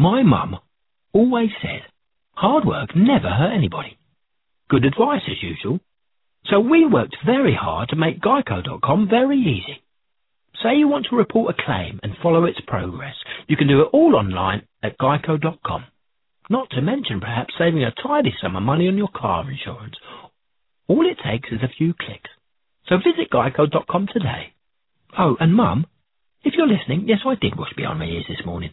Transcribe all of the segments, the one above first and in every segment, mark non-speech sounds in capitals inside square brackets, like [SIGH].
My mum always said hard work never hurt anybody. Good advice as usual. So we worked very hard to make Geico.com very easy. Say you want to report a claim and follow its progress. You can do it all online at Geico.com. Not to mention perhaps saving a tidy sum of money on your car insurance. All it takes is a few clicks. So visit Geico.com today. Oh, and Mum, if you're listening, yes, I did wash behind my ears this morning.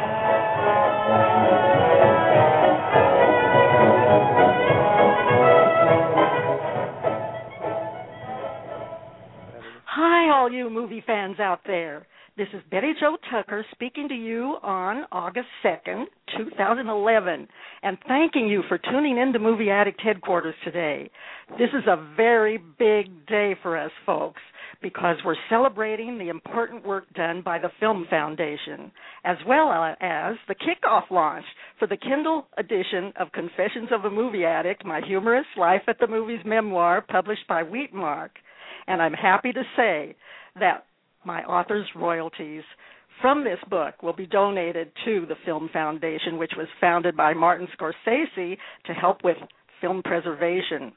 you movie fans out there. This is Betty Jo Tucker speaking to you on August 2nd, 2011, and thanking you for tuning in to Movie Addict headquarters today. This is a very big day for us, folks, because we're celebrating the important work done by the Film Foundation, as well as the kickoff launch for the Kindle edition of Confessions of a Movie Addict, my humorous Life at the Movies memoir published by Wheatmark. And I'm happy to say that my author's royalties from this book will be donated to the Film Foundation, which was founded by Martin Scorsese to help with film preservation.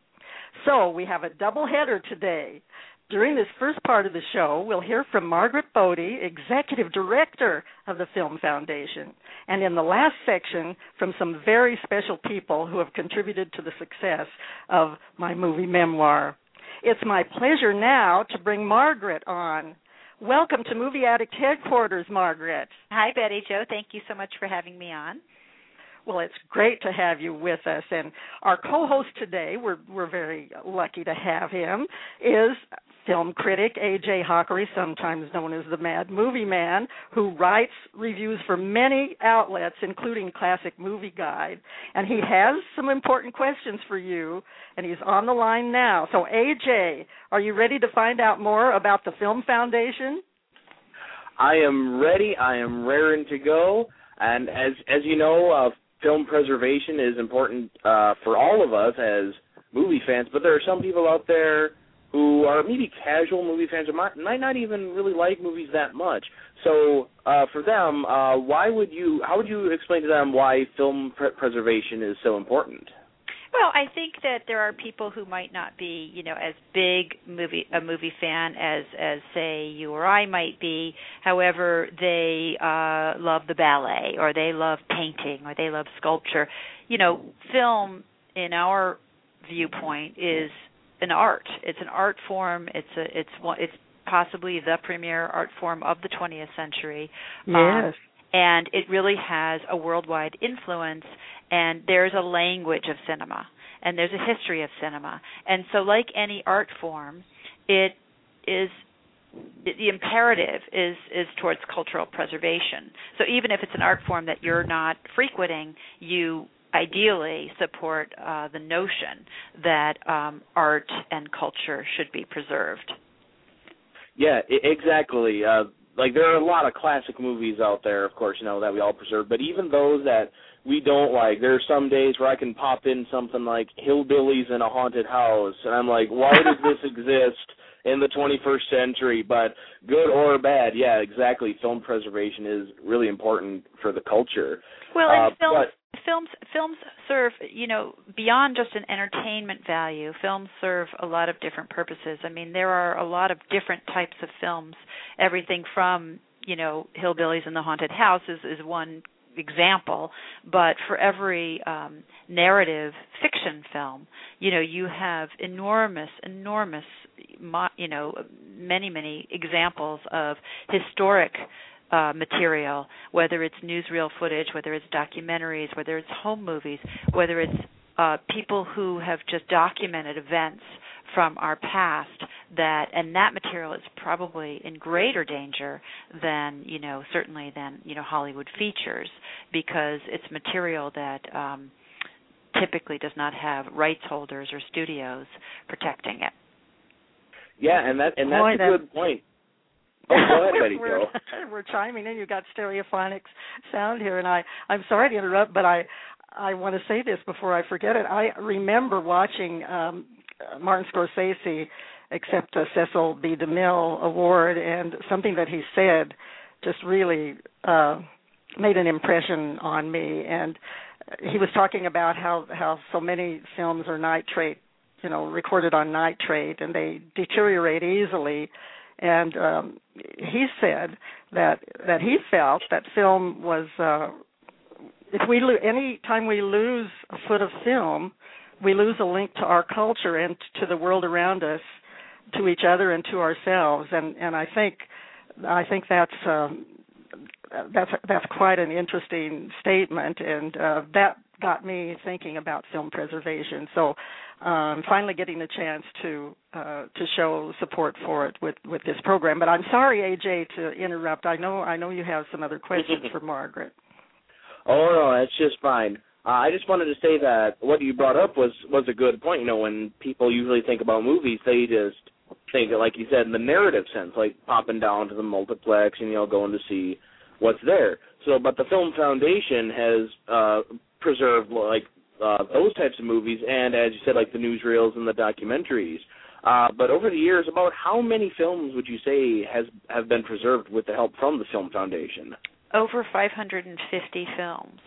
So we have a double header today. During this first part of the show, we'll hear from Margaret Bodde, Executive Director of the Film Foundation, and in the last section, from some very special people who have contributed to the success of my movie memoir. It's my pleasure now to bring Margaret on. Welcome to Movie Addict headquarters, Margaret. Hi, Betty Jo. Thank you so much for having me on. Well, it's great to have you with us. And our co-host today, we're we're very lucky to have him, is film critic A.J. Hakari, sometimes known as the Mad Movie Man, who writes reviews for many outlets, including Classic Movie Guide. And he has some important questions for you, and he's on the line now. So, A.J., are you ready to find out more about the Film Foundation? I am ready. I am raring to go. And as as you know, uh, film preservation is important uh, for all of us as movie fans. But there are some people out there who are maybe casual movie fans or might, might not even really like movies that much. So uh, for them, uh, why would you? How would you explain to them why film pre- preservation is so important? Well, I think that there are people who might not be, you know, as big movie a movie fan as as say you or I might be. However, they uh love the ballet or they love painting or they love sculpture. You know, film in our viewpoint is an art. It's an art form. It's a it's one it's possibly the premier art form of the 20th century. Yes. Um, and it really has a worldwide influence and there's a language of cinema and there's a history of cinema. And so like any art form, it is the imperative is is towards cultural preservation. So even if it's an art form that you're not frequenting, you ideally support uh, the notion that um, art and culture should be preserved. Yeah, exactly. Uh, like there are a lot of classic movies out there, of course, you know that we all preserve. But even those that we don't like, there are some days where I can pop in something like Hillbillies in a Haunted House, and I'm like, why does this [LAUGHS] exist? in the 21st century, but good or bad, yeah, exactly. Film preservation is really important for the culture. Well, and Uh, films but- films films serve you know beyond just an entertainment value films serve a lot of different purposes i mean there are a lot of different types of films everything from you know hillbillies in the haunted house is, is one example but for every um narrative fiction film you know you have enormous enormous mo- you know many many examples of historic uh, material, whether it's newsreel footage, whether it's documentaries, whether it's home movies, whether it's uh, people who have just documented events from our past that and that material is probably in greater danger than you know certainly than you know Hollywood features because it's material that um typically does not have rights holders or studios protecting it. Yeah, and that and that's Boy, a that- good point. [LAUGHS] Oh, go ahead, Betty we're, Jo. [LAUGHS] we're chiming in. You've got stereophonics sound here, and I I'm sorry to interrupt, but I I want to say this before I forget it. I remember watching um Martin Scorsese accept a Cecil B. DeMille award, and something that he said just really uh made an impression on me. And he was talking about how how so many films are nitrate, you know, recorded on nitrate, and they deteriorate easily and um he said that that he felt that film was uh if we lo- any time we lose a foot of film we lose a link to our culture and to the world around us to each other and to ourselves. And and I think I think that's um that's that's quite an interesting statement. And uh that got me thinking about film preservation. So um finally getting a chance to uh to show support for it with with this program. But i'm sorry aj to interrupt. I know i know you have some other questions [LAUGHS] for margaret. Oh no, that's just fine. Uh, I just wanted to say that what you brought up was was a good point. You know, when people usually think about movies, they just think, like you said, in the narrative sense, like popping down to the multiplex and you know going to see what's there. So, but the Film Foundation has uh, preserved like uh, those types of movies, and as you said, like the newsreels and the documentaries. Uh, but over the years, about how many films would you say has have been preserved with the help from the Film Foundation? Over 550 films.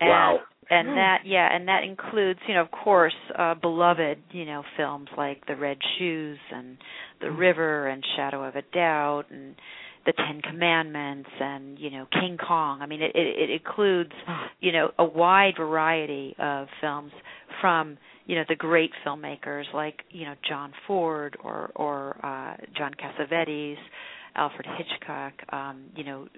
And, Wow. And that, yeah, and that includes, you know, of course, uh, beloved, you know, films like The Red Shoes and The River and Shadow of a Doubt and The Ten Commandments and you know King Kong. I mean, it, it, it includes, you know, a wide variety of films from you know the great filmmakers like you know John Ford or or uh, John Cassavetes, Alfred Hitchcock, um, you know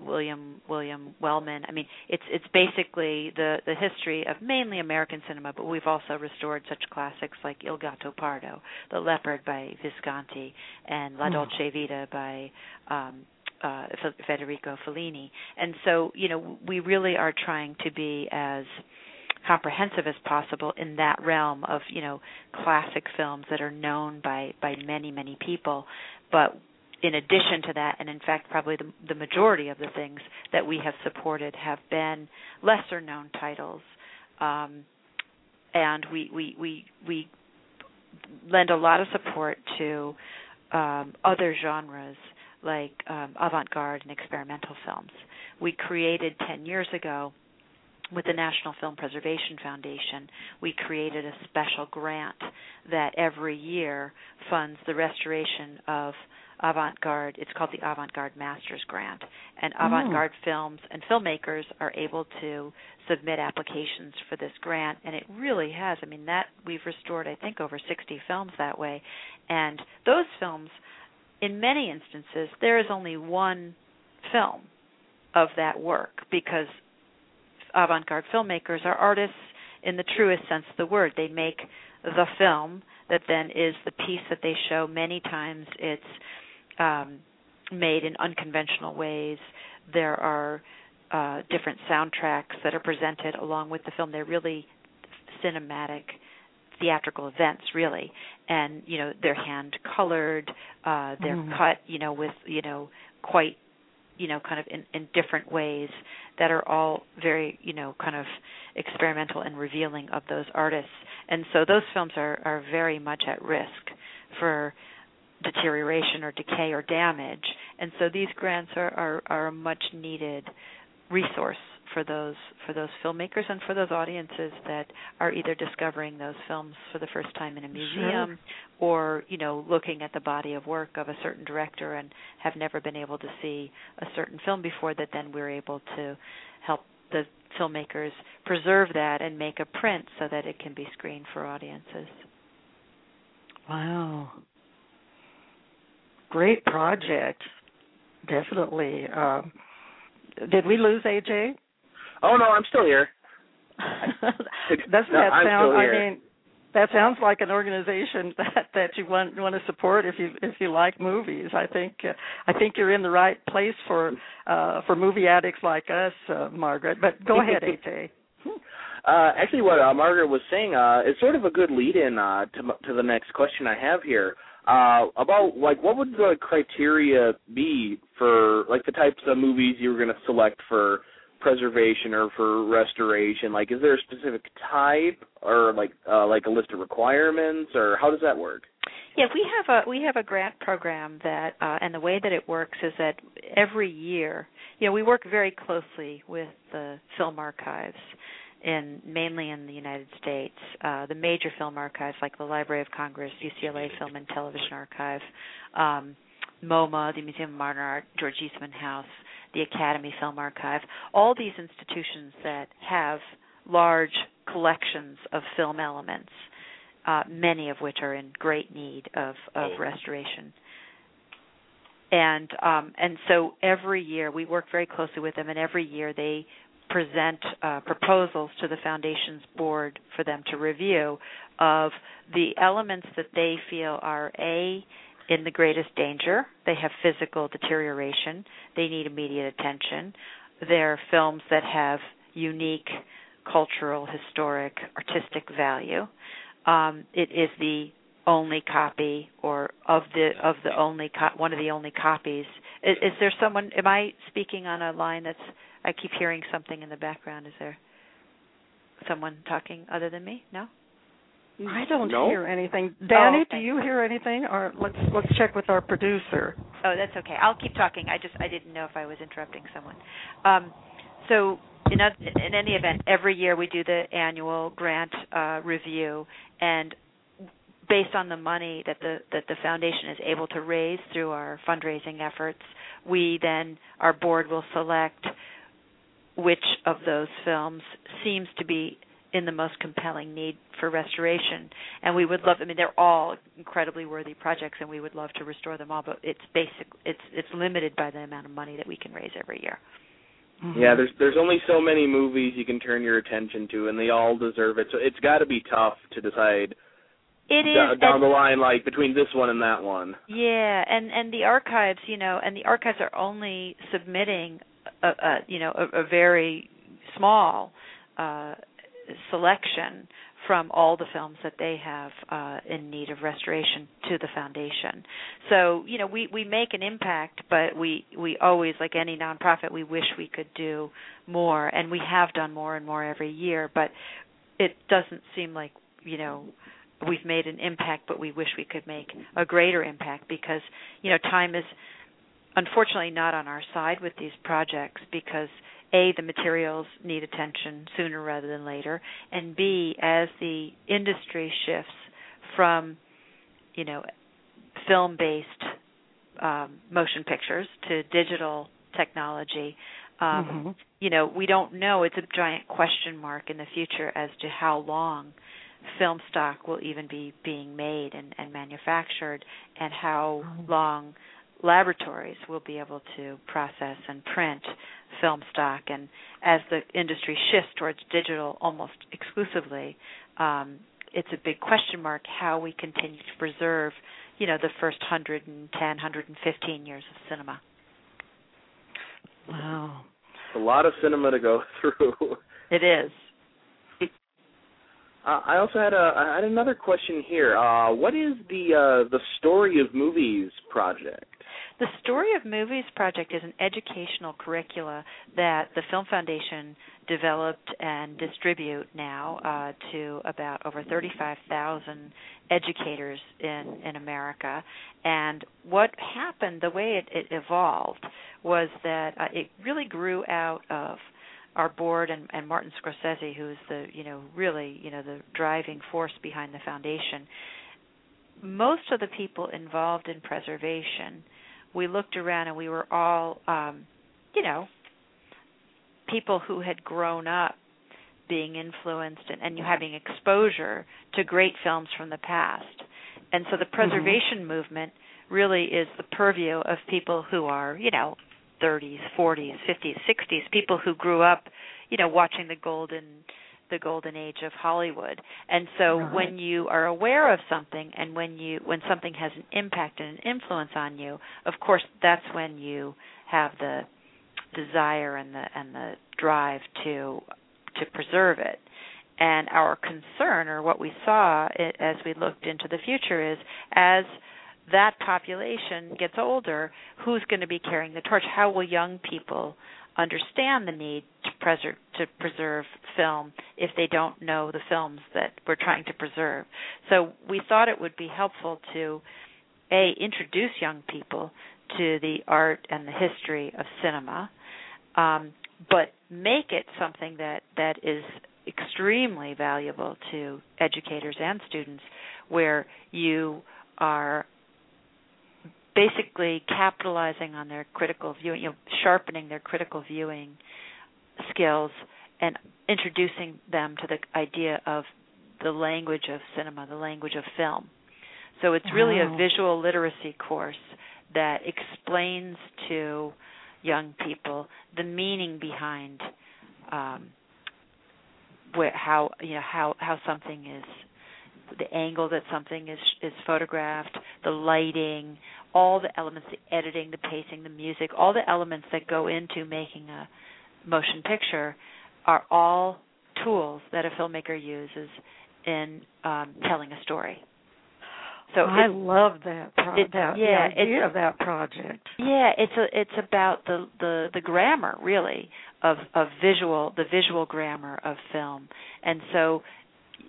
William William Wellman. I mean, it's it's basically the the history of mainly American cinema, but we've also restored such classics like Il Gattopardo, The Leopard by Visconti, and La Hmm. Dolce Vita by um uh Federico Fellini. And so, you know, we really are trying to be as comprehensive as possible in that realm of, you know, classic films that are known by by many many people, but in addition to that, and in fact, probably the, the majority of the things that we have supported have been lesser known titles, um, and we, we we we lend a lot of support to um, other genres like um, avant-garde and experimental films. We created ten years ago with the National Film Preservation Foundation, we created a special grant that every year funds the restoration of avant-garde it's called the avant-garde masters grant. And oh. avant-garde films and filmmakers are able to submit applications for this grant. And it really has i mean that we've restored i think over 60 films that way. And those films in many instances there is only one film of that work because avant-garde filmmakers are artists in the truest sense of the word. They make the film that then is the piece that they show. Many times it's um, made in unconventional ways. There are uh, different soundtracks that are presented along with the film. They're really cinematic theatrical events really and you know they're hand colored uh they're Mhm. cut you know with you know quite you know kind of in in different ways that are all very you know kind of experimental and revealing of those artists and so those films are are very much at risk for deterioration or decay or damage. And so these grants are are, are a much needed resource for those for those filmmakers and for those audiences that are either discovering those films for the first time in a museum or you know looking at the body of work of a certain director and have never been able to see a certain film before that then we're able to help the filmmakers preserve that and make a print so that it can be screened for audiences. Wow. Great project. Definitely. Um, did we lose AJ? Oh no, I'm still here. [LAUGHS] Doesn't No, that sound? I mean, that sounds like an organization [LAUGHS] that that you want want to support if you if you like movies. I think uh, I think you're in the right place for uh for movie addicts like us, uh, Margaret. But go [LAUGHS] ahead, AJ. Uh, actually, what uh, Margaret was saying uh, is sort of a good lead-in uh, to to the next question I have here uh, about like what would the criteria be for like the types of movies you were going to select for preservation or for restoration? Like, is there a specific type or like uh, like a list of requirements, or how does that work? Yeah, we have a we have a grant program that, uh, and the way that it works is that every year, you know, we work very closely with the film archives in mainly in the United States. Uh, the major film archives like the Library of Congress, UCLA Film and Television Archive, um, MoMA, the Museum of Modern Art, George Eastman House, the Academy Film Archive, all these institutions that have large collections of film elements, uh, many of which are in great need of, of restoration. And um, and so every year we work very closely with them, and every year they present uh, proposals to the foundation's board for them to review of the elements that they feel are a in the greatest danger. They have physical deterioration. They need immediate attention. They're films that have unique cultural, historic, artistic value. Um, it is the only copy, or of the of the only co- one of the only copies. Is, is there someone? Am I speaking on a line that's I keep hearing something in the background. Is there someone talking other than me? No. I don't no? hear anything. Danny, Oh, okay. do you hear anything? Or let's let's check with our producer. Oh, that's okay. I'll keep talking. I just I didn't know if I was interrupting someone. Um, so in oth- in any event, every year we do the annual grant uh, review, and based on the money that the that the foundation is able to raise through our fundraising efforts, we then our board will select which of those films seems to be in the most compelling need for restoration and we would love i mean they're all incredibly worthy projects and we would love to restore them all but it's basic it's it's limited by the amount of money that we can raise every year mm-hmm. Yeah, there's there's only so many movies you can turn your attention to, and they all deserve it. So it's got to be tough to decide it is da- down and- the line, like between this one and that one. Yeah, and and the archives, you know, and the archives are only submitting a, a you know a, a very small uh, selection from all the films that they have uh, in need of restoration to the foundation. So you know we we make an impact, but we we always like any nonprofit we wish we could do more, and we have done more and more every year, but it doesn't seem like you know we've made an impact, but we wish we could make a greater impact because you know time is unfortunately not on our side with these projects because a the materials need attention sooner rather than later and b as the industry shifts from you know film based um, motion pictures to digital technology um, Mhm. you know we don't know it's a giant question mark in the future as to how long film stock will even be being made and, and manufactured and how long laboratories will be able to process and print film stock and as the industry shifts towards digital almost exclusively um, it's a big question mark how we continue to preserve you know the first 110 115 years of cinema Wow. It's a lot of cinema to go [LAUGHS] through. it is Uh, I also had a I had another question here. Uh, what is the uh, the story of movies project? The Story of Movies project is an educational curricula that the Film Foundation developed and distribute now uh, to about over 35,000 educators in in America. And what happened, the way it, it evolved, was that uh, it really grew out of our board and, and Martin Scorsese, who's the you know really you know the driving force behind the foundation. Most of the people involved in preservation, we looked around and we were all um, you know people who had grown up being influenced and, and having exposure to great films from the past. And so the preservation movement really is the purview of people who are, you know, 30s, 40s, 50s, 60s, people who grew up, you know, watching the golden the golden age of Hollywood. And so Right. when you are aware of something and when you when something has an impact and an influence on you, of course that's when you have the desire and the and the drive to to preserve it. And our concern or what we saw as we looked into the future is as that population gets older, who's going to be carrying the torch? How will young people understand the need to preserve to preserve film if they don't know the films that we're trying to preserve. So we thought it would be helpful to a introduce young people to the art and the history of cinema, um, but make it something that that is extremely valuable to educators and students, where you are basically capitalizing on their critical viewing, you know, sharpening their critical viewing skills and introducing them to the idea of the language of cinema, the language of film. So it's really a visual literacy course that explains to young people the meaning behind um, where, how you know how how something is the angle that something is is photographed, the lighting, all the elements, the editing, the pacing, the music, all the elements that go into making a motion picture are all tools that a filmmaker uses in um, telling a story. So I it- love that. Pro- it- that yeah, the idea it's- of that project. yeah, it's a it's about the the the grammar really of of visual the visual grammar of film. And so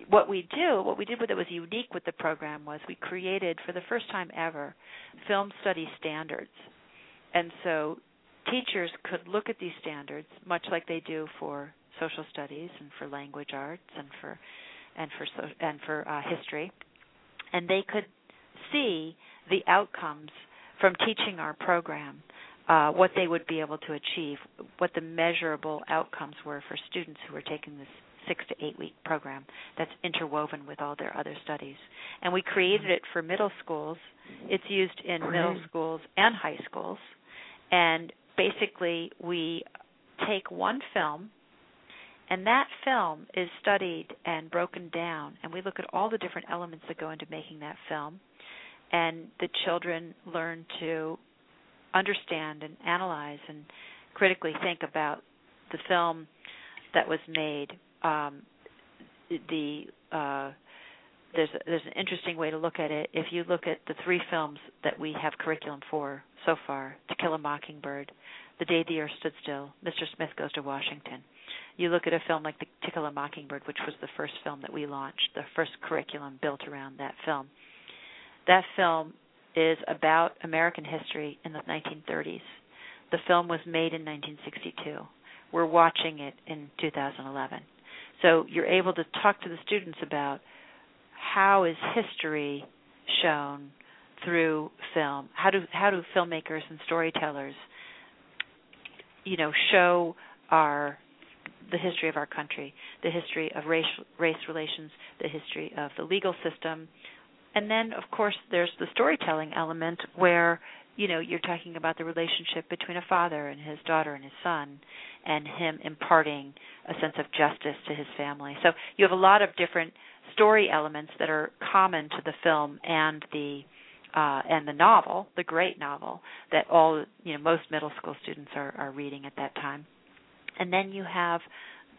what we do, what we did that was unique with the program was we created for the first time ever film study standards. And so teachers could look at these standards much like they do for social studies and for language arts and for and for so, and for uh, history and they could see the outcomes from teaching our program, uh, what they would be able to achieve, what the measurable outcomes were for students who were taking this six to eight week program that's interwoven with all their other studies. And we created it for middle schools. It's used in middle schools and high schools. And basically, we take one film and that film is studied and broken down, and we look at all the different elements that go into making that film. And the children learn to understand and analyze and critically think about the film that was made. Um, the uh, there's there's an interesting way to look at it. If you look at the three films that we have curriculum for so far, To Kill a Mockingbird, The Day the Earth Stood Still, Mr. Smith Goes to Washington. You look at a film like The To Kill a Mockingbird, which was the first film that we launched, the first curriculum built around that film. That film is about American history in the 1930s. The film was made in 1962. We're watching it in 2011. So you're able to talk to the students about how is history shown through film? How do how do filmmakers and storytellers you know show our the history of our country, the history of race race relations, the history of the legal system, and then of course there's the storytelling element where you know you're talking about the relationship between a father and his daughter and his son and him imparting a sense of justice to his family. So you have a lot of different story elements that are common to the film and the uh, and the novel, the great novel that all you know most middle school students are, are reading at that time. And then you have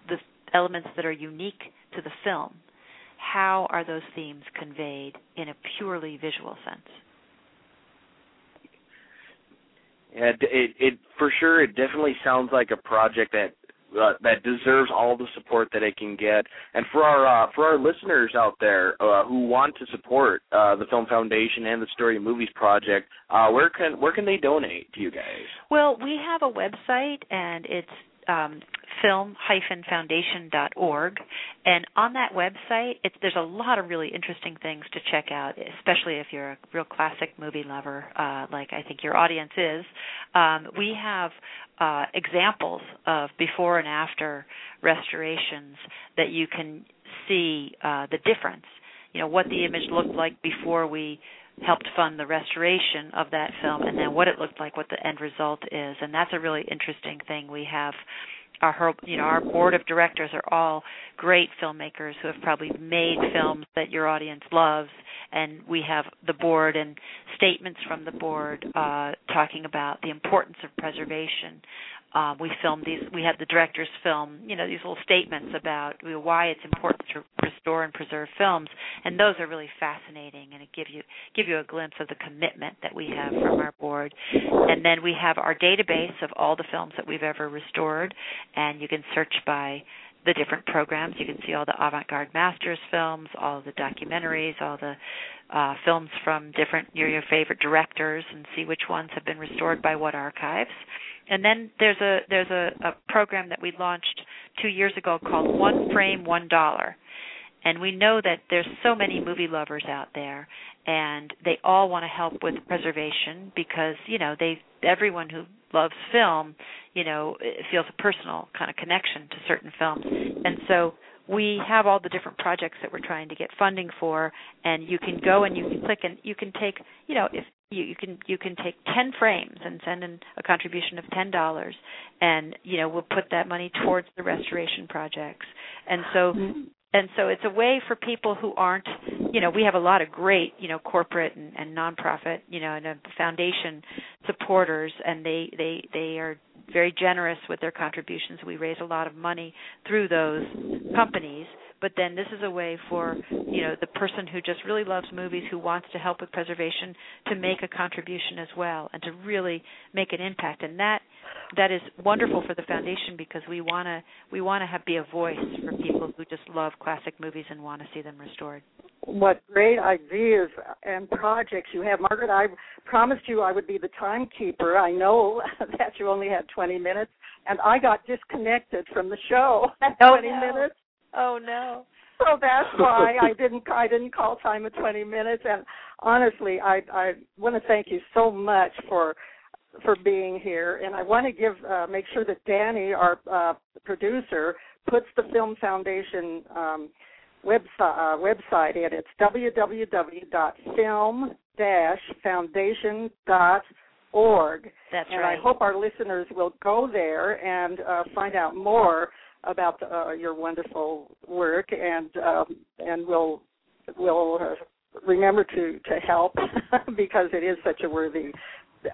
the elements that are unique to the film. How are those themes conveyed in a purely visual sense? Yeah, it, it for sure it definitely sounds like a project that uh, that deserves all the support that it can get. And for our uh, for our listeners out there uh, who want to support uh, the Film Foundation and the Story of Movies Project, uh, where can where can they donate to you guys? Well, we have a website and it's um, film-foundation.org, and on that website, it's, there's a lot of really interesting things to check out, especially if you're a real classic movie lover, uh, like I think your audience is. Um, we have uh, examples of before and after restorations that you can see uh, the difference. You know what the image looked like before we helped fund the restoration of that film and then what it looked like what the end result is. And that's a really interesting thing. We have our you know our board of directors are all great filmmakers who have probably made films that your audience loves. And we have the board and statements from the board uh, talking about the importance of preservation um, we filmed these. We had the directors film, you know, these little statements about you know, why it's important to restore and preserve films, and those are really fascinating, and it give you give you a glimpse of the commitment that we have from our board. And then we have our database of all the films that we've ever restored, and you can search by the different programs. You can see all the avant-garde masters films, all the documentaries, all the uh, films from different your, your favorite directors, and see which ones have been restored by what archives. And then there's a there's a, a program that we launched two years ago called One Frame One Dollar. And we know that there's so many movie lovers out there and they all want to help with preservation because, you know, they everyone who loves film, you know, feels a personal kind of connection to certain films. And so we have all the different projects that we're trying to get funding for and you can go and you can click and you can take you know if you, you can you can take 10 frames and send in a contribution of $10 and you know we'll put that money towards the restoration projects and so mm-hmm. and so it's a way for people who aren't you know we have a lot of great you know corporate and, and nonprofit you know and a foundation supporters and they they they are very generous with their contributions. We raise a lot of money through those companies. But then this is a way for you know the person who just really loves movies who wants to help with preservation to make a contribution as well and to really make an impact. And that that is wonderful for the foundation because we want to we want to have be a voice for people who just love classic movies and want to see them restored what great ideas and projects you have margaret i promised you i would be the timekeeper i know [LAUGHS] that you only had 20 minutes and i got disconnected from the show [LAUGHS] at oh, 20 no. minutes Oh no. So that's [LAUGHS] why I didn't I didn't call time at 20 minutes and honestly I I want to thank you so much for for being here and I want to give uh, make sure that Danny our uh, producer puts the Film Foundation um, website uh, website in it's www.film-foundation.org That's and right. I hope our listeners will go there and uh, find out more about uh, your wonderful work, and um, and we'll we'll uh, remember to to help [LAUGHS] because it is such a worthy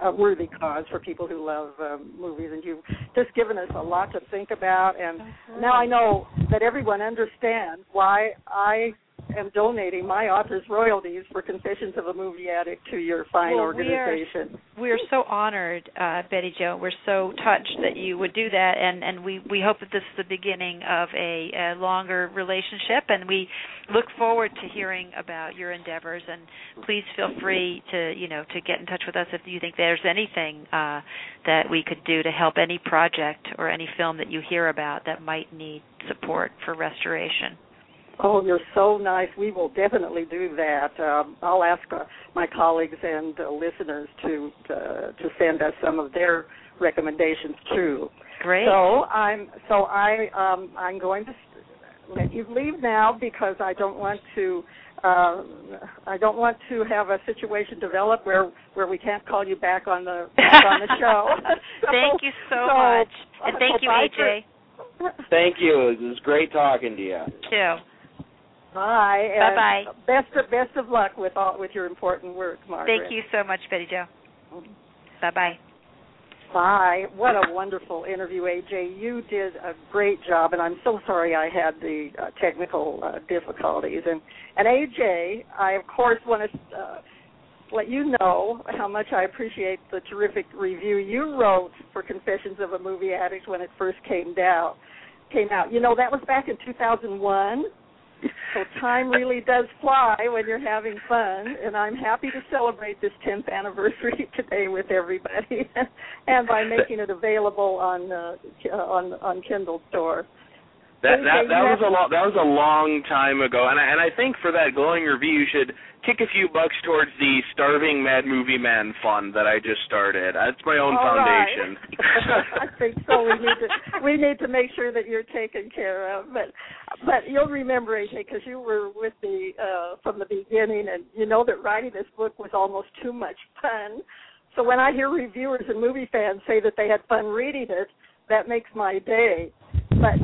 a worthy cause for people who love um, movies, and you've just given us a lot to think about. And now I know that everyone understands why I am donating my author's royalties for Confessions of a Movie Addict to your fine well, organization. We are, we are so honored, uh, Betty Jo. We're so touched that you would do that, and and we we hope that this is the beginning of a, a longer relationship, and we look forward to hearing about your endeavors. And please feel free to you know to get in touch with us if you think there's anything uh, that we could do to help any project or any film that you hear about that might need support for restoration. Oh, you're so nice. We will definitely do that. Um, I'll ask uh, my colleagues and uh, listeners to, to to send us some of their recommendations too. Great. So I'm so I um, I'm going to let you leave now because I don't want to uh, I don't want to have a situation develop where where we can't call you back on the back on the show. [LAUGHS] [LAUGHS] thank you so, so much, and thank you, AJ. Thank you. It was great talking to you. Too. Bye. Bye bye. Best of best of luck with all with your important work, Margaret. Thank you so much, Betty Jo. Bye bye. Bye. What a wonderful interview, AJ. You did a great job, and I'm so sorry I had the uh, technical uh, difficulties. And and AJ, I of course want to uh, let you know how much I appreciate the terrific review you wrote for Confessions of a Movie Addict when it first came down. Came out. You know that was back in 2001 so time really does fly when you're having fun, and I'm happy to celebrate this 10th anniversary [LAUGHS] today with everybody, [LAUGHS] and by making it available on uh, on on Kindle Store. That that that was a long that was a long time ago, and I, and I think for that glowing review, you should kick a few bucks towards the Starving Mad Movie Man Fund that I just started. That's my own All foundation. Right. [LAUGHS] [LAUGHS] I think so. We need to we need to make sure that you're taken care of. But but you'll remember AJ because you were with me uh, from the beginning, and you know that writing this book was almost too much fun. So when I hear reviewers and movie fans say that they had fun reading it, that makes my day. but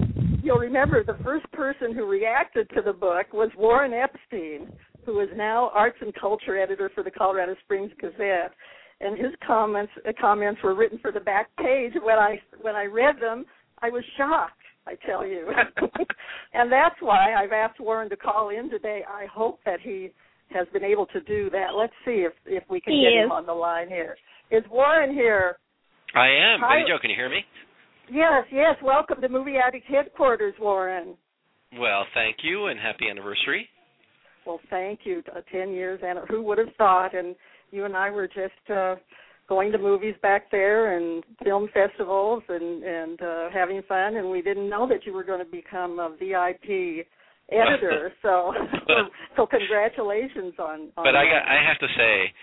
you'll remember the first person who reacted to the book was Warren Epstein, who is now arts and culture editor for the Colorado Springs Gazette. And his comments uh, comments were written for the back page. When I when I read them, I was shocked. I tell you, [LAUGHS] and that's why I've asked Warren to call in today. I hope that he has been able to do that. Let's see if if we can He get is. him on the line here. Is Warren here? I am. Hi. Betty Jo, can you hear me? Yes, yes. Welcome to Movie Addict headquarters, Warren. Well, thank you and happy anniversary. Well, thank you. Uh, Ten years, and who would have thought? And you and I were just uh, going to movies back there and film festivals and and uh, having fun, and we didn't know that you were going to become a VIP [LAUGHS] editor. so, [LAUGHS] so, congratulations on. on But I got I have to say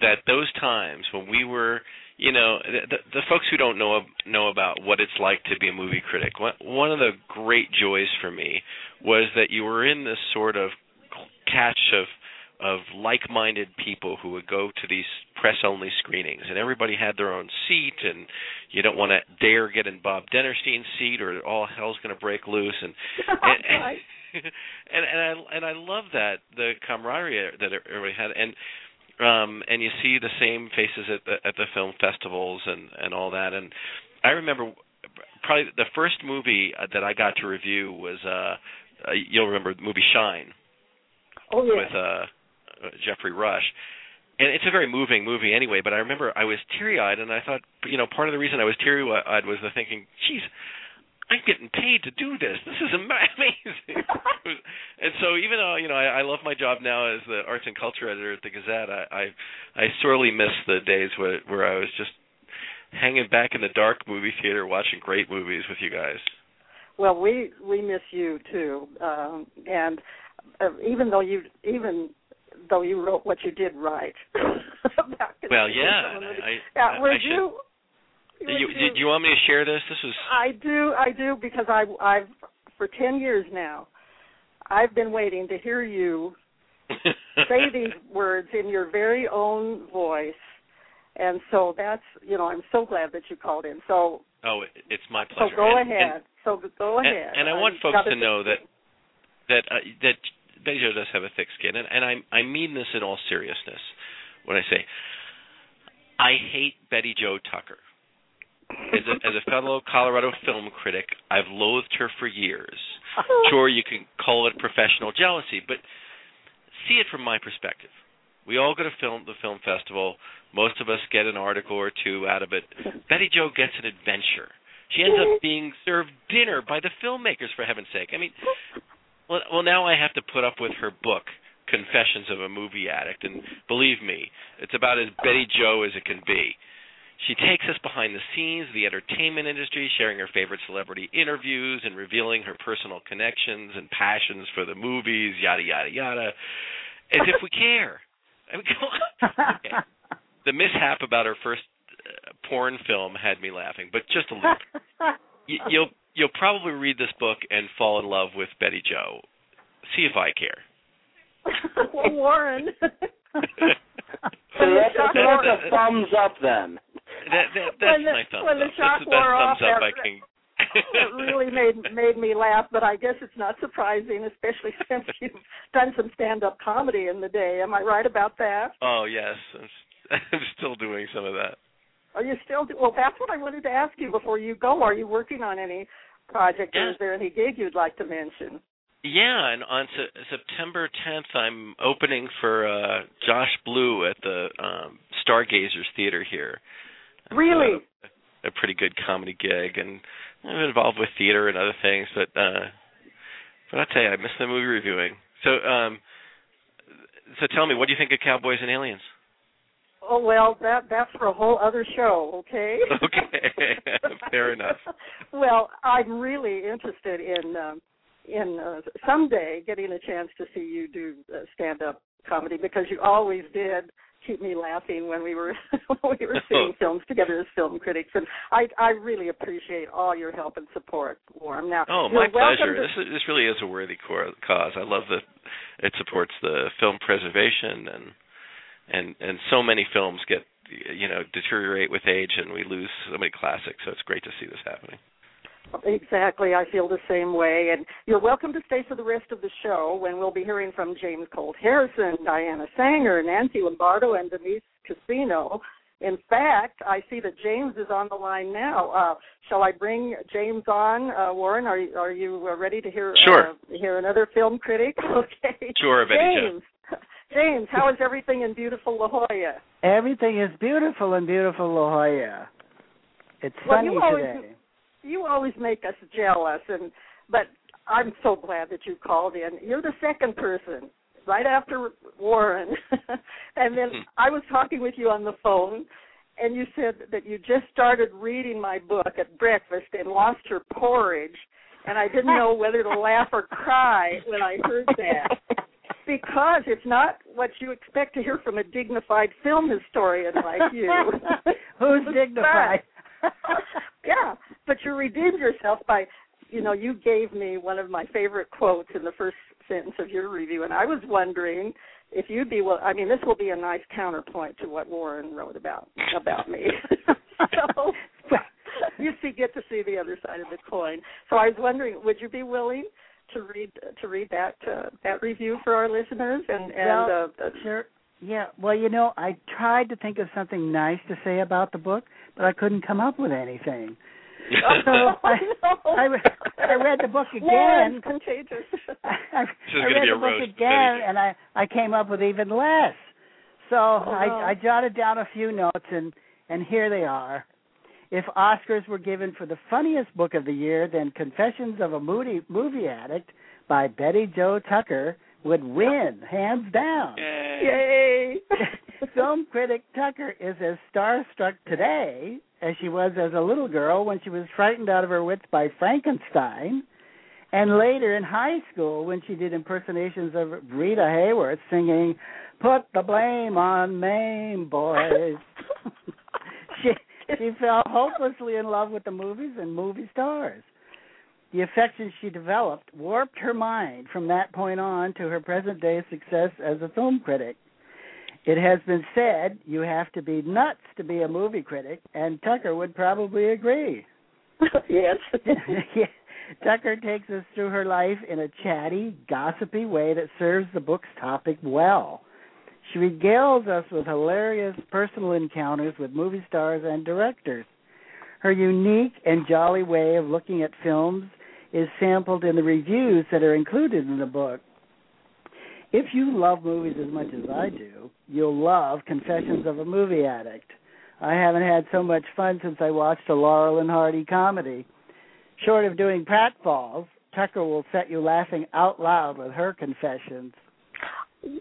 that those times when we were, you know, the, the, the folks who don't know know about what it's like to be a movie critic. One one of the great joys for me was that you were in this sort of catch of of like-minded people who would go to these press-only screenings, and everybody had their own seat, and you don't want to dare get in Bob Denerstein's seat, or all hell's going to break loose. And [LAUGHS] and, Right. [LAUGHS] and and I and I love that the camaraderie that everybody had, and um and you see the same faces at the at the film festivals and and all that. And I remember probably the first movie that I got to review was uh, uh you'll remember the movie Shine oh yes. with uh, uh Geoffrey Rush. And it's a very moving movie anyway, but I remember I was teary-eyed and I thought, you know, part of the reason I was teary-eyed was the thinking, geez, I'm getting paid to do this. This is ama- [LAUGHS] amazing. [LAUGHS] and so even though, you know, I, I love my job now as the arts and culture editor at the Gazette, I I, I sorely miss the days where where I was just hanging back in the dark movie theater watching great movies with you guys. Well, we we miss you too, um, and uh, even though you even though you wrote what you did right. [LAUGHS] Well, yeah, some of the- I- yeah. I- Would I should- you? Do would you, want me to share this? This was I do, I do, because I, I've for ten years now, I've been waiting to hear you [LAUGHS] say these words in your very own voice, and so that's you know I'm so glad that you called in. So Oh, it's my pleasure. so go And- and- ahead. so go and, ahead. and I I'm want folks gotta know that that uh, that Betty Jo does have a thick skin, and, and I I mean this in all seriousness when I say I hate Betty Jo Tucker. As a, as a fellow Colorado film critic, I've loathed her for years. Oh. Sure, you can call it professional jealousy, but see it from my perspective. We all go to film the film festival. Most of us get an article or two out of it. Betty Jo gets an adventure. She ends up being served dinner by the filmmakers, for heaven's sake. I mean, well, well, now I have to put up with her book, Confessions of a Movie Addict, and believe me, it's about as Betty Jo as it can be. She takes us behind the scenes of the entertainment industry, sharing her favorite celebrity interviews and revealing her personal connections and passions for the movies, yada yada yada, as if we care. I mean, [LAUGHS] come on. Okay. [LAUGHS] The mishap about her first uh, porn film had me laughing, but just a little. [LAUGHS] Y- you'll you'll probably read this book and fall in love with Betty Jo. See if I care. well, Warren. So that's, shock that's a thumbs up then. That, that that's When the- my thumbs when the up. shock That's the best wore thumbs off, up that- I can. it really [LAUGHS] made made me laugh, but I guess it's not surprising, especially [LAUGHS] since you've done some stand up comedy in the day. Am I right about that? Oh yes, I'm, [LAUGHS] I'm still doing some of that. Are you still do- well? That's what I wanted to ask you before you go. Are you working on any project, or Yeah. is there any gig you'd like to mention? Yeah, and on se- September 10th, I'm opening for uh Josh Blue at the um Stargazers Theater here. Really? A, a pretty good comedy gig, and I'm involved with theater and other things, but uh but I'll tell you, I miss the movie reviewing. So um so tell me, what do you think of Cowboys and Aliens? Oh well, that that's for a whole other show. Okay. [LAUGHS] Okay, [LAUGHS] fair enough. [LAUGHS] Well, I'm really interested in um, in uh, someday getting a chance to see you do uh, stand up comedy because you always did keep me laughing when we were [LAUGHS] when we were [LAUGHS] seeing films together as film critics, and I I really appreciate all your help and support, Warren. Now, Oh, my pleasure. to- This is, this really is a worthy cause. I love that it supports the film preservation and and and so many films get you know deteriorate with age and we lose so many classics. So it's great to see this happening. Exactly. I feel the same way. And you're welcome to stay for the rest of the show when we'll be hearing from James Colt Harrison, Diana Saenger, Nancy Lombardo, and Denise Cassino. In fact, I see that James is on the line now. Uh, shall I bring James on? Uh, Warren, are you, are you uh, ready to hear Sure. uh, hear another film critic? [LAUGHS] Okay. Sure, James. [LAUGHS] James, how is everything in beautiful La Jolla? Everything is beautiful in beautiful La Jolla. It's Well, sunny you always- today. You always make us jealous and but I'm so glad that you called in. You're the second person right after Warren. [LAUGHS] and then hmm. I was talking with you on the phone and you said that you just started reading my book at breakfast and lost your porridge and I didn't know whether to laugh or cry when I heard that. [LAUGHS] Because it's not what you expect to hear from a dignified film historian like you. [LAUGHS] Who's dignified? [LAUGHS] yeah, but you redeemed yourself by, you know, you gave me one of my favorite quotes in the first sentence of your review, and I was wondering if you'd be well. I mean, this will be a nice counterpoint to what Warren wrote about about me. [LAUGHS] so you see, get to see the other side of the coin. So I was wondering, would you be willing to read to read that uh, that review for our listeners and and Well, uh, Sure. Yeah. Well, you know, I tried to think of something nice to say about the book, but I couldn't come up with anything. [LAUGHS] So [LAUGHS] I, I, re- I read the book [LAUGHS] Warren's again. contagious. I, is I read the book again, and I I came up with even less. So oh, no. I I jotted down a few notes, and and here they are. If Oscars were given for the funniest book of the year, then Confessions of a Moody Movie Addict by Betty Jo Tucker would win, hands down. Yay! Film critic Tucker is as starstruck today as she was as a little girl when she was frightened out of her wits by Frankenstein, and later in high school when she did impersonations of Rita Hayworth singing "Put the blame on Mame, boys." [LAUGHS] she she fell hopelessly in love with the movies and movie stars. The affection she developed warped her mind from that point on to her present day success as a film critic. It has been said you have to be nuts to be a movie critic, and Tucker would probably agree. [LAUGHS] yes. [LAUGHS] Tucker takes us through her life in a chatty, gossipy way that serves the book's topic well. She regales us with hilarious personal encounters with movie stars and directors. Her unique and jolly way of looking at films is sampled in the reviews that are included in the book. If you love movies as much as I do, you'll love Confessions of a Movie Addict. I haven't had so much fun since I watched a Laurel and Hardy comedy. Short of doing pratfalls, Tucker will set you laughing out loud with her confessions.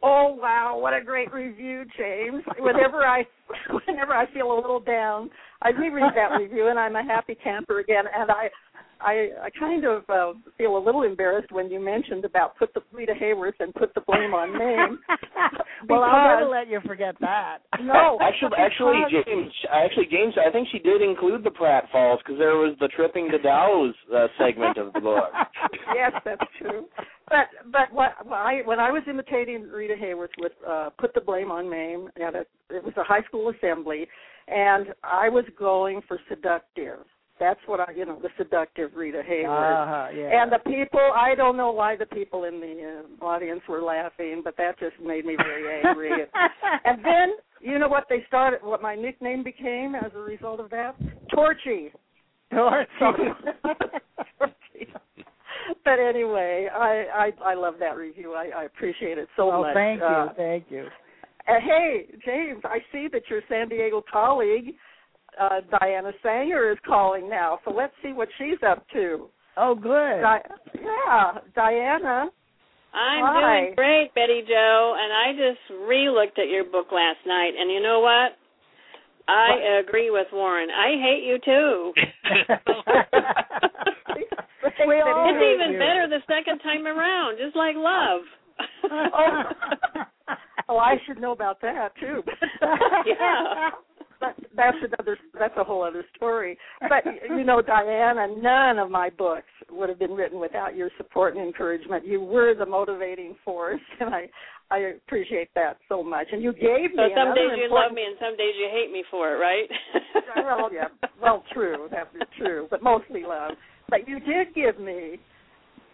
Oh wow, what a great review, James. Whenever I [LAUGHS] whenever I feel a little down, I reread that review and I'm a happy camper again and I I I kind of uh, feel a little embarrassed when you mentioned about put the Rita Hayworth and put the blame on Mame. [LAUGHS] well, I'll never Because- let you forget that. No, [LAUGHS] actually, actually, James, actually, James, I think she did include the pratfalls because there was the tripping to Dows uh, segment of the book. [LAUGHS] yes, that's true. But but what when I when I was imitating Rita Hayworth with uh put the blame on Mame at a it was a high school assembly and I was going for seductive. That's what I you know, the seductive Rita Hayworth. Uh-huh, yeah. And the people, I don't know why the people in the uh, audience were laughing, but that just made me very angry. [LAUGHS] and then, you know what they started, what my nickname became as a result of that? Torchy. Dorothy. [LAUGHS] but anyway, I, I I love that review. I, I appreciate it so oh, much. thank you, Uh, thank you. uh, hey, James, I see that your San Diego colleague, uh, Diana Saenger, is calling now. So let's see what she's up to. Oh, good. Di- yeah, Diana. I'm Hi. doing great, Betty Jo, and I just re-looked at your book last night, and you know what? I agree with Warren. I hate you too. [LAUGHS] We all it's hate even you. better the second time around, just like love. Oh. [LAUGHS] oh, I should know about that too. [LAUGHS] Yeah. But that's another. That's a whole other story. But you know, Diana, none of my books would have been written without your support and encouragement. You were the motivating force, [LAUGHS] and I, I appreciate that so much. And you gave me. So some days you love me and some days you hate me for it, right? well, yeah, well, true. That's true, but mostly love. but you did give me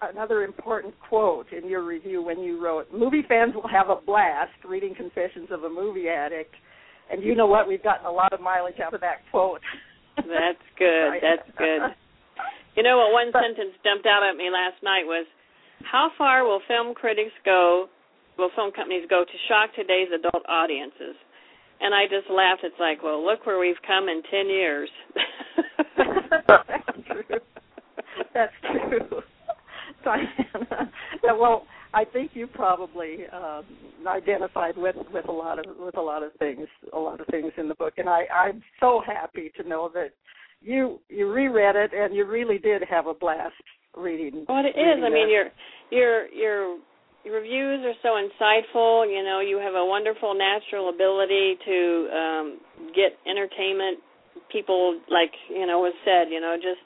another important quote in your review when you wrote, "Movie fans will have a blast reading Confessions of a Movie Addict." And you know what? We've gotten a lot of mileage out of that quote. That's good. [LAUGHS] That's good. You know what? One but, sentence jumped out at me last night was, "How far will film critics go? Will film companies go to shock today's adult audiences?" And I just laughed. It's like, well, look where we've come in ten years. [LAUGHS] That's true. That's true. [LAUGHS] Diana. well, I think you probably um, identified with with a lot of with a lot of things, a lot of things in the book, and I I'm so happy to know that you you reread it and you really did have a blast reading. What it is, I mean, your your your your reviews are so insightful. You know, you have a wonderful natural ability to um, get entertainment. People like you know was said, you know, just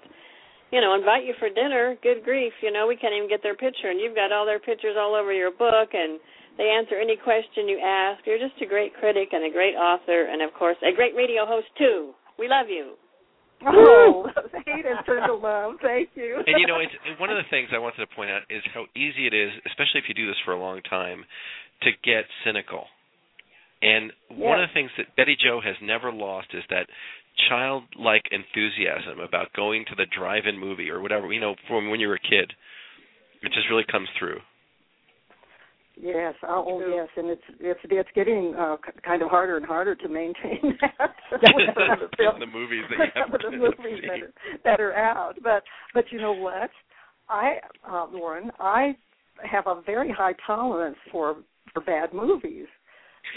you know invite you for dinner. Good grief, you know we can't even get their picture, and you've got all their pictures all over your book, and they answer any question you ask. You're just a great critic and a great author, and of course a great radio host too. We love you. Oh, hate and turn to love. Thank you. and you know, it's one of the things I wanted to point out is how easy it is, especially if you do this for a long time, to get cynical. And yes. one of the things that Betty Jo has never lost is that childlike enthusiasm about going to the drive-in movie or whatever, you know, from when you were a kid. It just really comes through. Yes. Oh, oh yes, and it's it's it's getting uh, kind of harder and harder to maintain [LAUGHS] that. [LAUGHS] the, film, the movies that you have the movies that are, that are out. But but you know what? I uh, Lauren, I have a very high tolerance for for bad movies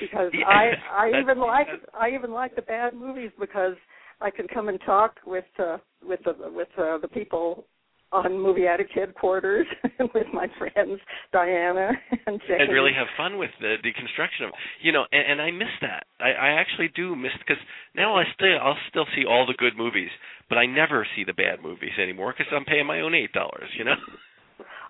because [LAUGHS] yeah, I I even like I even like the bad movies because I can come and talk with uh, with the with uh, the people on Movie Addict headquarters [LAUGHS] with my friends Diana [LAUGHS] and. And really have fun with the deconstruction of you know, and, and I miss that. I, I actually do miss because now I still I'll still see all the good movies, but I never see the bad movies anymore because I'm paying my own eight dollars. You know.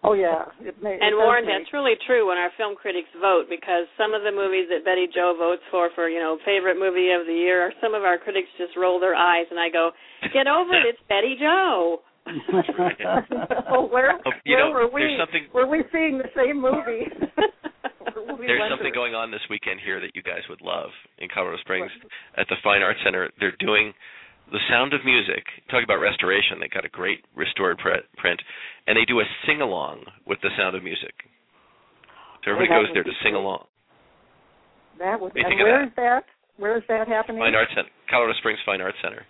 Oh yeah, it may, and Warren, that's really true when our film critics vote because some of the movies that Betty Jo votes for for you know favorite movie of the year, some of our critics just roll their eyes, and I go, "Get over it, it's Betty Jo." [LAUGHS] oh, where oh, you where know, were we? There's something, were we seeing the same movie? [LAUGHS] there's something going on this weekend here that you guys would love in Colorado Springs at the Fine Arts Center. They're doing the Sound of Music. Talk about restoration. They got a great restored print, and they do a sing along with the Sound of Music. So everybody well, goes there to sing along. That would. And where that? is that? Where is that happening? Fine Arts Center, Colorado Springs Fine Arts Center.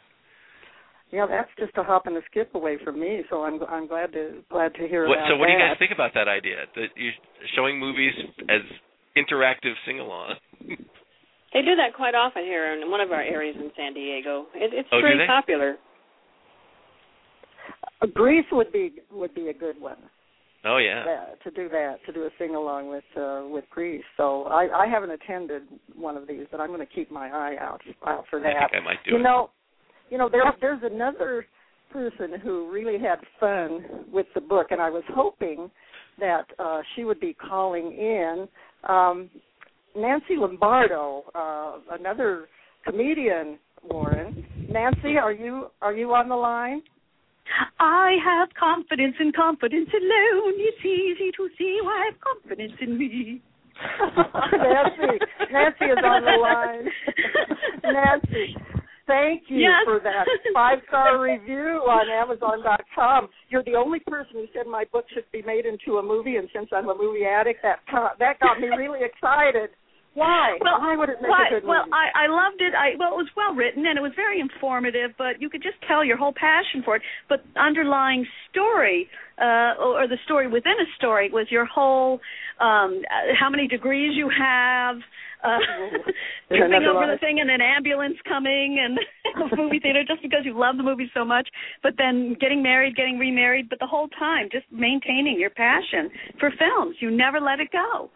Yeah, that's just a hop and a skip away from me. So I'm I'm glad to glad to hear what, So what that. do you guys think about that idea? That you're showing movies as interactive sing-along. [LAUGHS] They do that quite often here in one of our areas in San Diego. It, it's oh, very popular. Uh, Grease would be would be a good one. Oh yeah. Uh, to do that, to do a sing along with uh, with Grease. So I, I haven't attended one of these, but I'm going to keep my eye out out for that. I think I might do you it. know, you know, there there's another person who really had fun with the book, and I was hoping that uh, she would be calling in. Um, Nancy Lombardo, uh, another comedian, Warren. Nancy, are you are you on the line? I have confidence in confidence alone. It's easy to see why I have confidence in me. [LAUGHS] Nancy, Nancy is on the line. Nancy, thank you yes. for that five star review on Amazon.com. You're the only person who said my book should be made into a movie, and since I'm a movie addict, that that got me really excited. Why? Well, why would it make why, a good well, movie? I, I loved it. I well, it was well written and it was very informative, but you could just tell your whole passion for it. But underlying story, uh, or, or the story within a story, was your whole um, uh, how many degrees you have. Uh, [LAUGHS] [LAUGHS] tripping over the thing and an ambulance coming and [LAUGHS] a movie theater just because you love the movie so much but then getting married getting remarried but the whole time just maintaining your passion for films you never let it go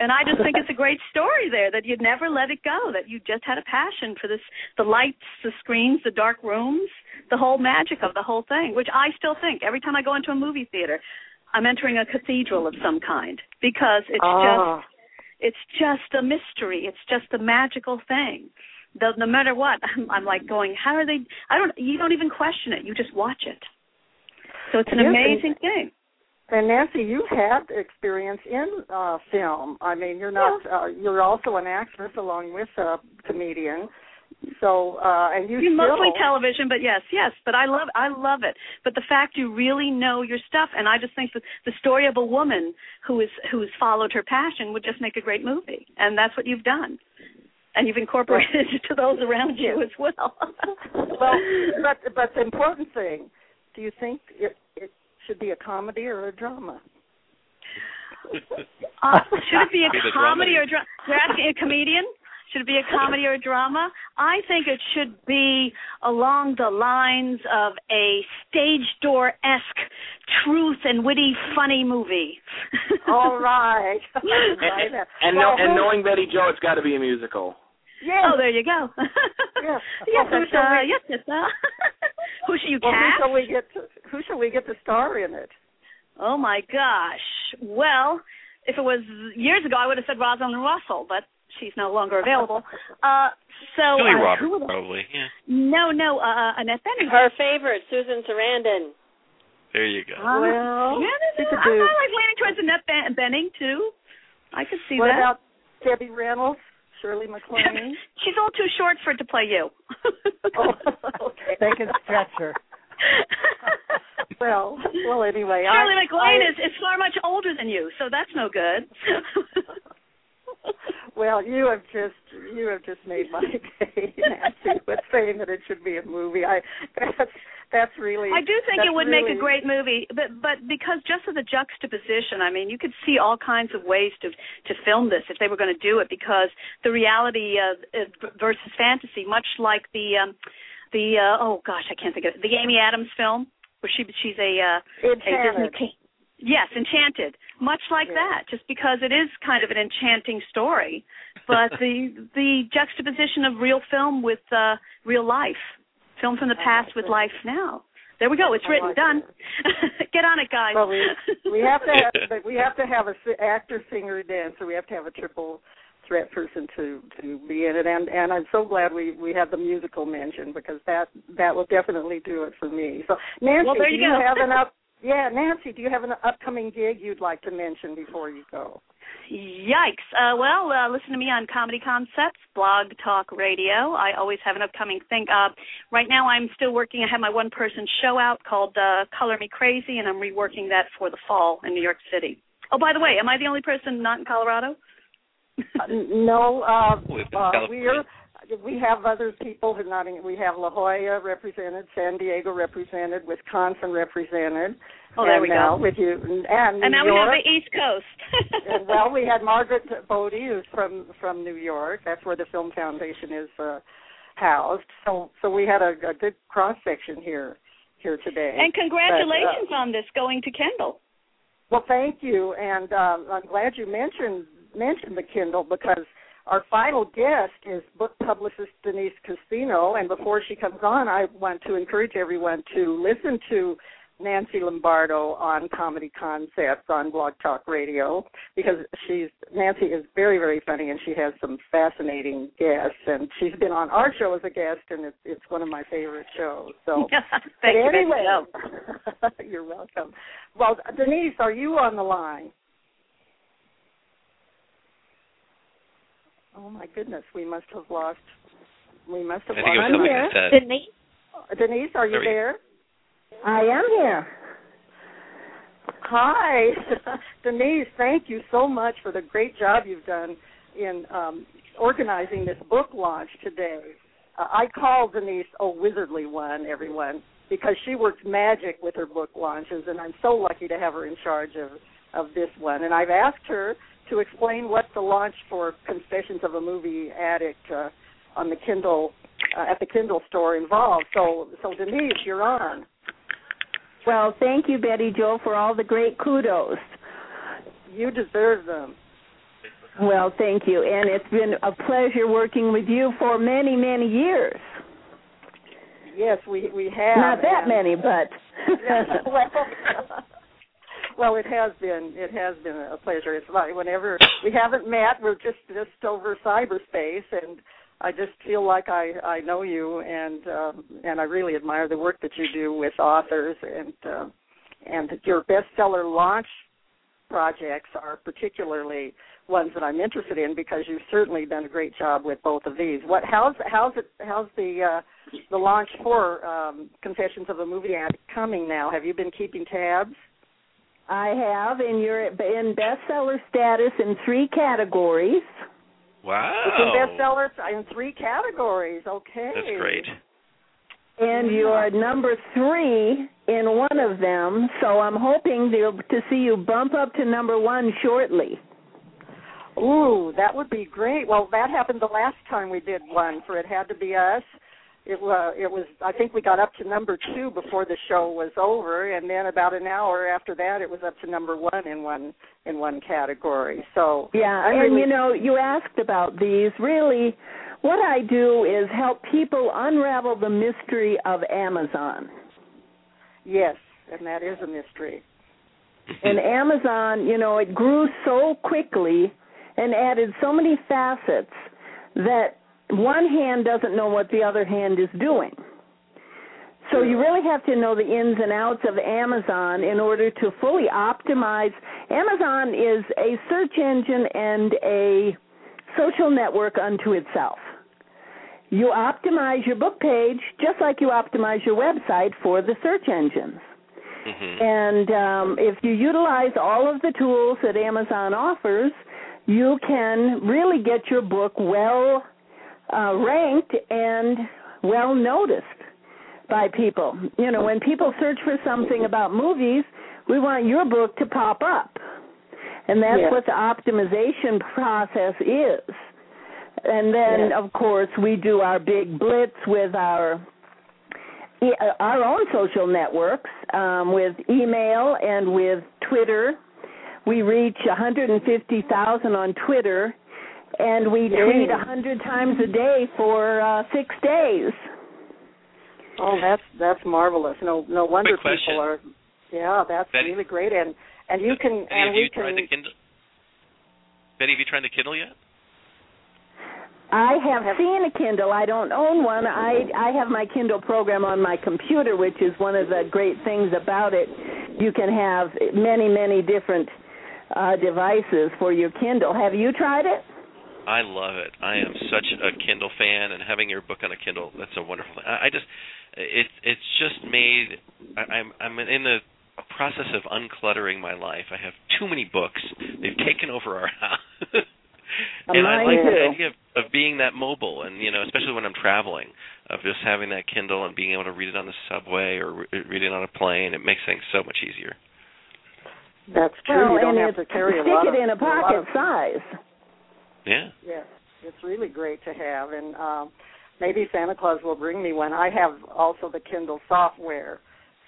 and I just think it's a great story there that you'd never let it go, that you just had a passion for this the lights, the screens, the dark rooms, the whole magic of the whole thing, which I still think every time I go into a movie theater, I'm entering a cathedral of some kind because it's oh. just it's just a mystery. It's just a magical thing. The, no matter what, [LAUGHS] I'm, I'm like going, how are they? I don't. You don't even question it. You just watch it. So it's an Yes, amazing thing. And Nancy, you have experience in uh film. I mean, you're not uh, you're also an actress along with a comedian. So, uh and you You still mostly television, but yes, yes. But I love, I love it. But the fact you really know your stuff, and I just think that the story of a woman who is who's followed her passion would just make a great movie, and that's what you've done. And you've incorporated it [LAUGHS] to those around you as well. [LAUGHS] well, but but the important thing, do you think it should be a comedy or a drama? [LAUGHS] Uh, should it be a Be comedy or a drama? You're asking a comedian? Should it be a comedy or a drama? I think it should be along the lines of a stage door esque truth and witty, funny movie. All right. [LAUGHS] And, Right. and, Well, know, and knowing Betty Jo, it's got to be a musical. Yes. Oh, there you go. [LAUGHS] Yes. yes, Well, [LAUGHS] who yes, shall uh, we- yes, yes. Uh, who should you well, who shall we get? To, who shall we get to star in it? Oh my gosh. Well, if it was years ago, I would have said Rosalind Russell, but she's no longer available. [LAUGHS] Uh, so Julie uh, Roberts, who probably. Yeah. No, no, uh, Annette Bening. Her favorite, Susan Sarandon. There you go. Uh, Well, yeah, no, no, I, do- I like leaning towards Annette ben- Bening too. I could see what that. What about Debbie Reynolds, Shirley [LAUGHS] MacLaine? She's a little too short for it to play you. [LAUGHS] oh, okay. [LAUGHS] They can stretch her. well, well. Anyway, Shirley I, MacLaine I, is is far much older than you, so that's no good. [LAUGHS] Well, you have just you have just made my [LAUGHS] day, Nancy, with saying that it should be a movie. I that's that's really. I do think it would make a great movie, but but because just of the juxtaposition, I mean, you could see all kinds of ways to to film this if they were going to do it. Because the reality uh, uh, versus fantasy, much like the um, the uh, oh gosh, I can't think of it, the Amy Adams film where she she's a uh, a Disney. Yes, Enchanted. Much like Yeah. that, just because it is kind of an enchanting story, but the [LAUGHS] the juxtaposition of real film with uh real life, film from the I past like with it. life now. There we go. It's I written, like done. [LAUGHS] Get on it, guys. Well, we we have to have, [LAUGHS] we have to have a actor, singer, dancer. We have to have a triple threat person to to be in it, and and I'm so glad we we had the musical mention because that that will definitely do it for me. So Nancy, Well, there do you you go. have an up? Yeah, Nancy, do you have an upcoming gig you'd like to mention before you go? Yikes. Uh, well, uh, listen to me on Comedy Concepts, Blog Talk Radio. I always have an upcoming thing. Uh, right now, I'm still working. I have my one person show out called uh, Color Me Crazy, and I'm reworking that for the fall in New York City. Oh, by the way, am I the only person not in Colorado? Uh, no, uh, uh, we're we have other people who not we have La Jolla represented, San Diego represented, Wisconsin represented. Oh, there and we go. now with you and New and now York. we have the East Coast. [LAUGHS] and, well, we had Margaret Bodde, who's from from New York. That's where the Film Foundation is uh, housed. So so we had a, a good cross section here here today. and congratulations But, uh, on this going to Kindle. well, thank you, and um, I'm glad you mentioned mentioned the Kindle because our final guest is book publicist Denise Cassino, and before she comes on, I want to encourage everyone to listen to Nancy Lombardo on Comedy Concepts on Blog Talk Radio because she's Nancy is very very funny and she has some fascinating guests and she's been on our show as a guest and it's it's one of my favorite shows. So [LAUGHS] Thank you. anyway, you. [LAUGHS] you're welcome. Well, Denise, are you on the line? Oh my goodness, we must have lost. We must have I think it was lost. here. I. Denise? Denise, are you There there? I am here. Hi, [LAUGHS] Denise. Thank you so much for the great job you've done in um, organizing this book launch today. Uh, I call Denise a wizardly one, everyone, because she works magic with her book launches, and I'm so lucky to have her in charge of of this one. And I've asked her to explain what the launch for Confessions of a Movie Addict uh, on the Kindle uh, at the Kindle store involves. So, so Denise, you're on. Well, thank you, Betty Jo, for all the great kudos. You deserve them. Well, thank you. And it's been a pleasure working with you for many, many years. Yes, we we have. Not that and- many, but. [LAUGHS] well, well, it has been it has been a pleasure. It's like whenever we haven't met, we're just just over cyberspace, and I just feel like I I know you, and um, and I really admire the work that you do with authors, and um, and your bestseller launch projects are particularly ones that I'm interested in because you've certainly done a great job with both of these. What how's how's it how's the uh, the launch for um, Confessions of a Movie Addict coming now? Have you been keeping tabs? I have, and you're in bestseller status in three categories. Wow. It's in bestsellers in three categories. Okay. That's great. And you're number three in one of them, so I'm hoping to, to see you bump up to number one shortly. Ooh, that would be great. Well, that happened the last time we did one for It Had to Be Us. It, uh, it was, I think we got up to number two before the show was over, and then about an hour after that, it was up to number one in one in one category. So yeah, I'm and you know, you asked about these. Really, what I do is help people unravel the mystery of Amazon. yes, and that is a mystery. And Amazon, you know, it grew so quickly and added so many facets that one hand doesn't know what the other hand is doing. So you really have to know the ins and outs of Amazon in order to fully optimize. Amazon is a search engine and a social network unto itself. You optimize your book page just like you optimize your website for the search engines. Mhm. And um, if you utilize all of the tools that Amazon offers, you can really get your book well uh, ranked and well noticed by people. You know, when people search for something about movies, we want your book to pop up. And that's Yes. what the optimization process is. And then, Yes. of course, we do our big blitz with our e- our own social networks um, with email and with Twitter. We reach 150,000 on Twitter, and we Yay. a 100 times a day for uh, six days. Oh, that's that's marvelous. No no wonder people are. Yeah, that's Betty- really great. And and you can Betty, and have we you tried can. the Kindle? Betty, have you tried the Kindle yet? I have seen a Kindle. I don't own one. I I have my Kindle program on my computer, which is one of the great things about it. You can have many many different uh devices for your Kindle. Have you tried it? I love it. I am such a Kindle fan, and having your book on a Kindle, that's a wonderful thing. I, I just, it, it's just made. I, I'm, I'm in the process of uncluttering my life. I have too many books. They've taken over our [LAUGHS] house. and I like the idea of, of being that mobile, and you know, especially when I'm traveling, of just having that Kindle and being able to read it on the subway or re- read it on a plane. It makes things so much easier. That's true. Well, you don't have to carry a stick lot it of, in a lot pocket of- size. Yeah. Yes, it's really great to have, and um, maybe Santa Claus will bring me one. I have also the Kindle software,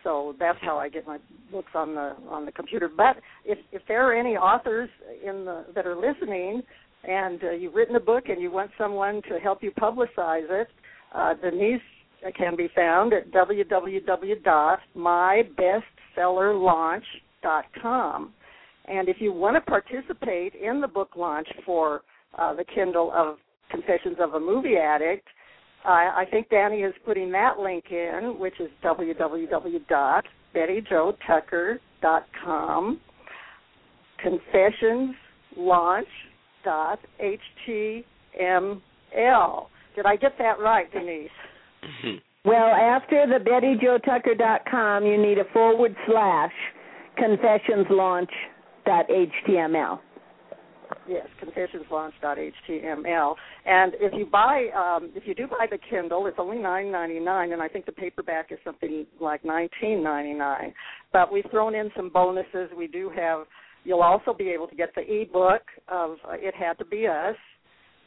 so that's how I get my books on the on the computer. But if if there are any authors in the that are listening, and uh, you've written a book and you want someone to help you publicize it, uh, Denise can be found at www.mybestsellerlaunch.com. And if you want to participate in the book launch for uh, the Kindle of Confessions of a Movie Addict, I I think Danny is putting that link in, which is www.bettyjoetucker.com. Confessionslaunch.html. Did I get that right, Denise? [LAUGHS] Well, after the BettyJoeTucker.com, you need a forward slash confessionslaunch.html. Yes, confessionslaunch.html. And if you buy, um, if you do buy the Kindle, it's only nine ninety nine, and I think the paperback is something like nineteen ninety nine. But we've thrown in some bonuses. We do have. You'll also be able to get the ebook of uh, "It Had to Be Us,"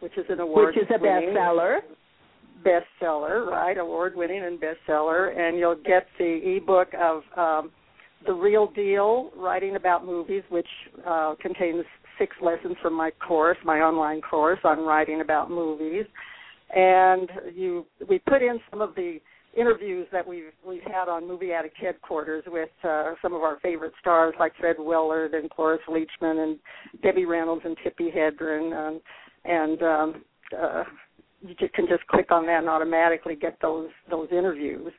which is an award, Which is a bestseller. bestseller, right? Award winning and bestseller. And you'll get the ebook of um, The Real Deal Writing About Movies, which uh, contains six lessons from my course, my online course on writing about movies. And you we put in some of the interviews that we've we've had on Movie Addict headquarters with uh, some of our favorite stars like Fred Willard and Cloris Leachman and Debbie Reynolds and Tippi Hedren and and um, uh, you can just click on that and automatically get those those interviews.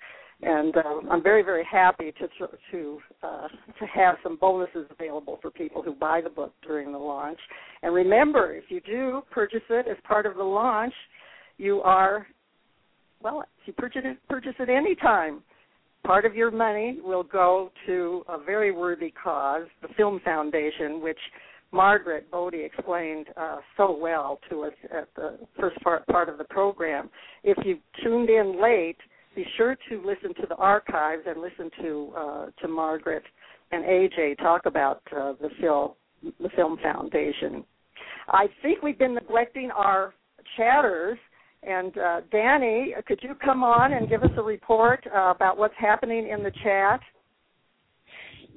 And um, I'm very very happy to to uh, to have some bonuses available for people who buy the book during the launch. And remember, if you do purchase it as part of the launch, you are well. If you purchase it purchase it any time, part of your money will go to a very worthy cause, the Film Foundation, which Margaret Bodde explained uh, so well to us at the first part, part of the program. If you tuned in late, be sure to listen to the archives and listen to uh, to Margaret and AJ talk about uh, the film the Film Foundation. I think we've been neglecting our chatters. And uh, Danny, could you come on and give us a report uh, about what's happening in the chat?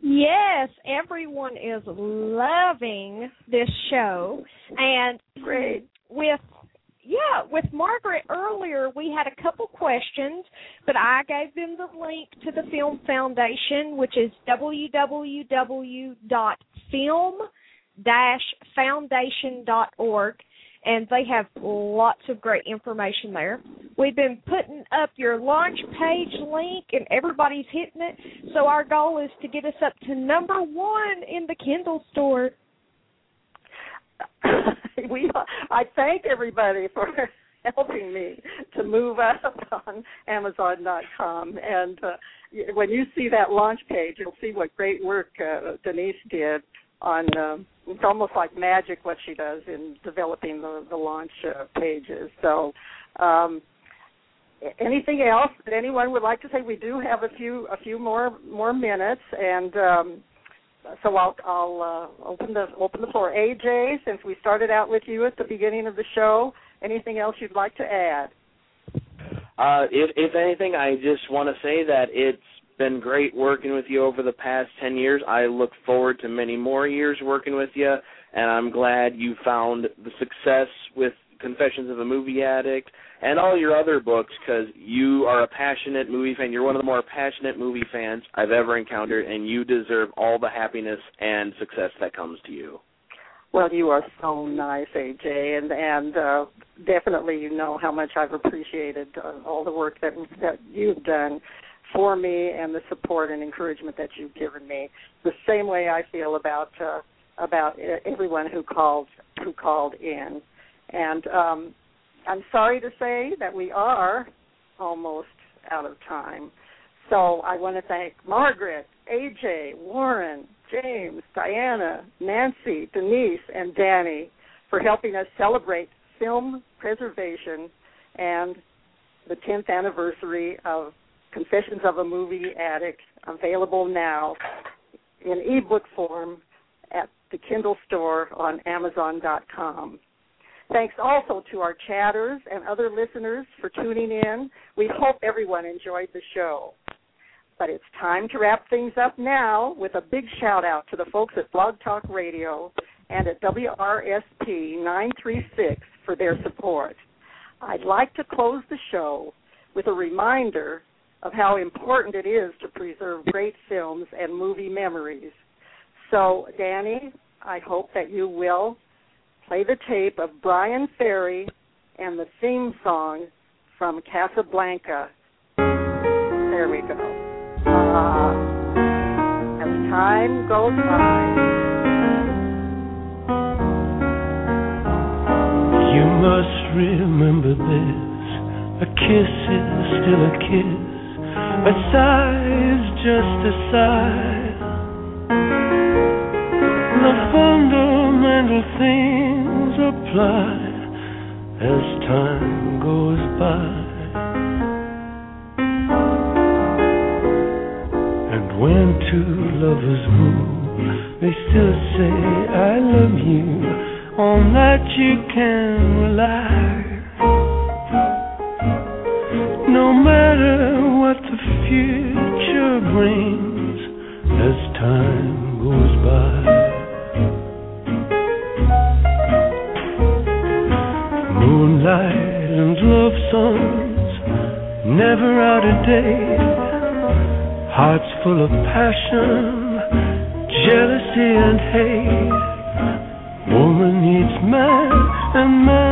Yes, everyone is loving this show, and great with yeah, with Margaret earlier, we had a couple questions, but I gave them the link to the Film Foundation, which is www.film-foundation.org, and they have lots of great information there. We've been putting up your launch page link, and everybody's hitting it. So our goal is to get us up to number one in the Kindle store. [LAUGHS] we I thank everybody for [LAUGHS] helping me to move up on Amazon.com. And uh, when you see that launch page, you'll see what great work uh, Denise did on. Um, it's almost like magic what she does in developing the the launch uh, pages. So. Um, anything else that anyone would like to say? We do have a few a few more more minutes, and um, so I'll I'll uh, open the open the floor. AJ, since we started out with you at the beginning of the show, anything else you'd like to add? Uh, if if anything, I just want to say that it's been great working with you over the past ten years. I look forward to many more years working with you, and I'm glad you found the success with Confessions of a Movie Addict and all your other books because you are a passionate movie fan. You're one of the more passionate movie fans I've ever encountered, and you deserve all the happiness and success that comes to you. Well, you are so nice, AJ, and and uh, definitely you know how much I've appreciated uh, all the work that that you've done for me and the support and encouragement that you've given me. The same way I feel about uh, about everyone who called who called in, and um, I'm sorry to say that we are almost out of time. So I want to thank Margaret, AJ, Warren, James, Diana, Nancy, Denise, and Danny for helping us celebrate film preservation and the 10th anniversary of Confessions of a Movie Addict, available now in ebook form at the Kindle store on Amazon.com. Thanks also to our chatters and other listeners for tuning in. We hope everyone enjoyed the show. But it's time to wrap things up now with a big shout out to the folks at Blog Talk Radio and at WRSP 936 for their support. I'd like to close the show with a reminder of how important it is to preserve great films and movie memories. So, Danny, I hope that you will play the tape of Bryan Ferry and the theme song from Casablanca. There we go. Uh, as time goes by. You must remember this. A kiss is still a kiss. A sigh is just a sigh. Fundamental things apply as time goes by. And when two lovers woo, they still say, I love you. On that you can rely. No matter what the future brings as time goes by. Never out of date. Hearts full of passion, jealousy and hate. Woman needs man, and man